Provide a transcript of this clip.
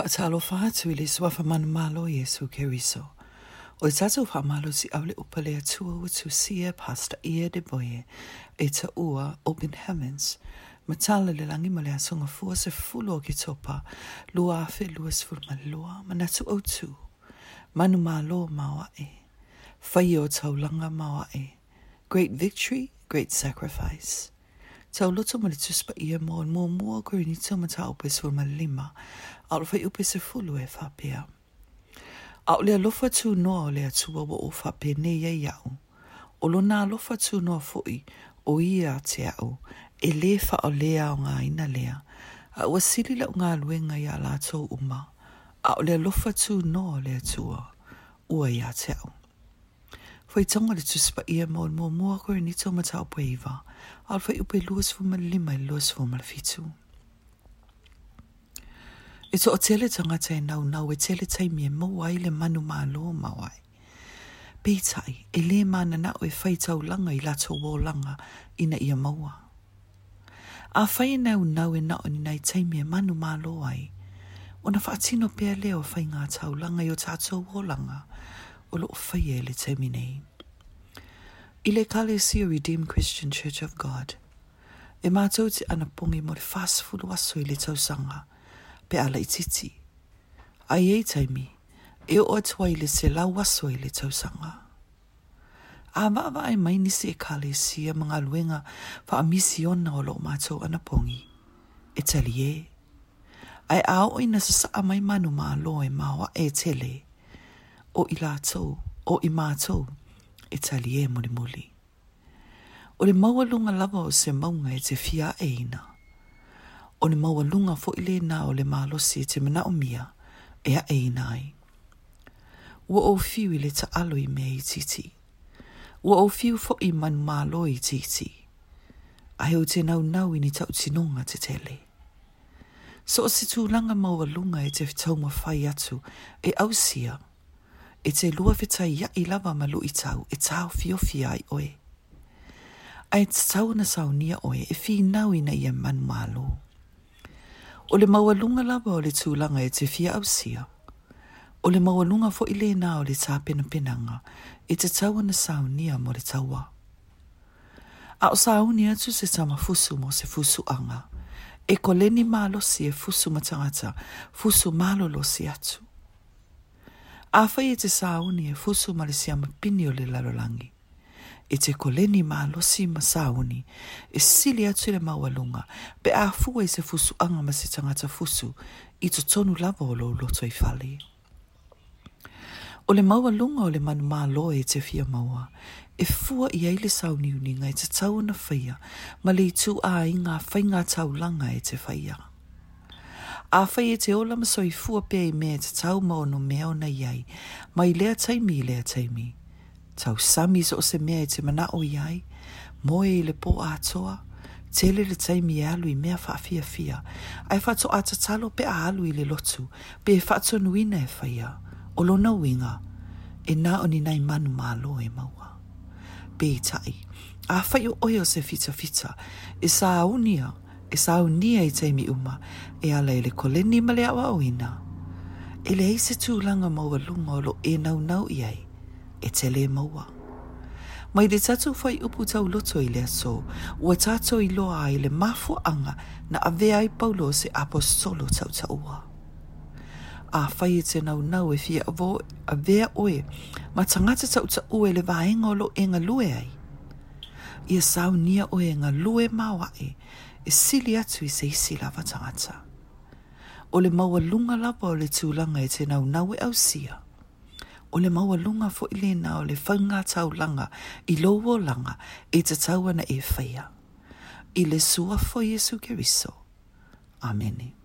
Whaatalofa atu i le suafa manamalo Yesu Keriso. O i tatu whamalo si au le upale atua o tusia pasta ia de boye e ta ua open heavens. Matala le langi male asunga fua se fulo o ki topa lua afe lua sifur maloa manatu o tu. Manu malo mawa e. Whai o taulanga mawa e. Great victory, great sacrifice. tauloto ma le tuspaia e mua mua korinito ma taʻaupesu malima ao se fulu e faapea a o lofa tu noa o lea atua wa o ne ai aʻu o lo na lofa tu noa fui o ia te au. e lē faaolea aogāina lea a ua sili la o laʻugaluega la latou uma a o lofa tu noa o lea atua ua iā te au. Fai tonga le tuspa ia e ni tuma ta au tusipaia ma o le muamua korinito ma taʻaupaeiva al fai upe luas fu ma lima i luas fu ma fitu. E to o tele tangata e nau nau e tele tai mi e mawai le manu maa loa mawai. Pētai, e le mana na o e fai tau langa i lato wō langa ina ia maua. A fai nau nau e na o ni nai tai mi e manu maa loa ai. O na whaatino pēr leo fai ngā tau langa i o tātou wō langa o lo o fai e le tau minei. o Redeemed Christian Church of God. E mātou te anapongi mo le whasfulu sanga pe ala i titi. taimi, e o atua i le se lau aso i le tausanga. A wawa ai mai nisi e kalesi a mga luenga fa a misiona o lo mātou anapongi. E tali Ai ao i nasa saa mai manu mā loe mā wa e tele. O e tali e muli muli. O le maua lava o se maunga e te fia e O le maua lunga fo ile na o le malosi e te mana o mia e a e ina ai. Ua o fiu i le ta alo i mea i titi. Ua o fiu fo i man malo i titi. Ai o te nau nau i ni tau tinonga te tele. So o se tūlanga maua lunga e te tau mawhai atu e Ausia e te lua whetai ia i lava malu i tau e tau fio fia i oe. A e te tau na sau nia oe e fi nau ina ia e man malo. O le maualunga lava o le tūlanga e te fia au sia. O le maualunga fo i le nā o le tā pena penanga e te tau na sau nia mo le taua. A o sau nia tu se tama fusu mo se fusu anga. E koleni malo si e fusu matangata, fusu malo lo si atu. A whai e te sāuni e fusu ma le siama pini o le larolangi. E te koleni mā losi ma sāuni, e sili atu le maualunga, pe a fua i se fusu anga ma se tangata fusu, i to tonu lava o lo loto i fali. O le maualunga o le manu mā loa e te fia maua, e fua i eile sāuni uninga e te tau na whaia, ma le i tu a inga whainga tau langa e te whaiaa. Afa ye te so i fua pia i mea te tau mao no mea ona iai, ma i lea taimi i lea taimi. Tau sami so se mea i te mana o iai, moe i le po toa. tele le taimi e alu i mea whaafia fia, ai ata talo pe a alu i le lotu, pe e to nuina e ia. o na winga, e na o ni nei manu mālo e maua. Pe i tai, a yo o oia se fita fita, e sa unia, e sau nia i teimi uma e ala ele koleni ma le awa oina. Ele le eise tūlanga maua lunga lo e nau nau i ai, e te le maua. Mai le tatu fai upu tau loto i le aso, ua tato i loa ai le mafu anga na avea i paulo se apostolo tau taua. A fai e te nau nau e fia avo avea oe, ma tangata tau taua e le vaenga lo e ngalue ai. Ia sau nia oe ngalue mawa e, ngalue mawa e, e sili atu i se isi lava tangata. O le maua lunga lava o le tūlanga e te nau nau e au sia. O le maua lunga fo i lena o le whaunga tau langa i loo langa e te tauana e whaia. I le sua fo Jesu Keriso. Amenim.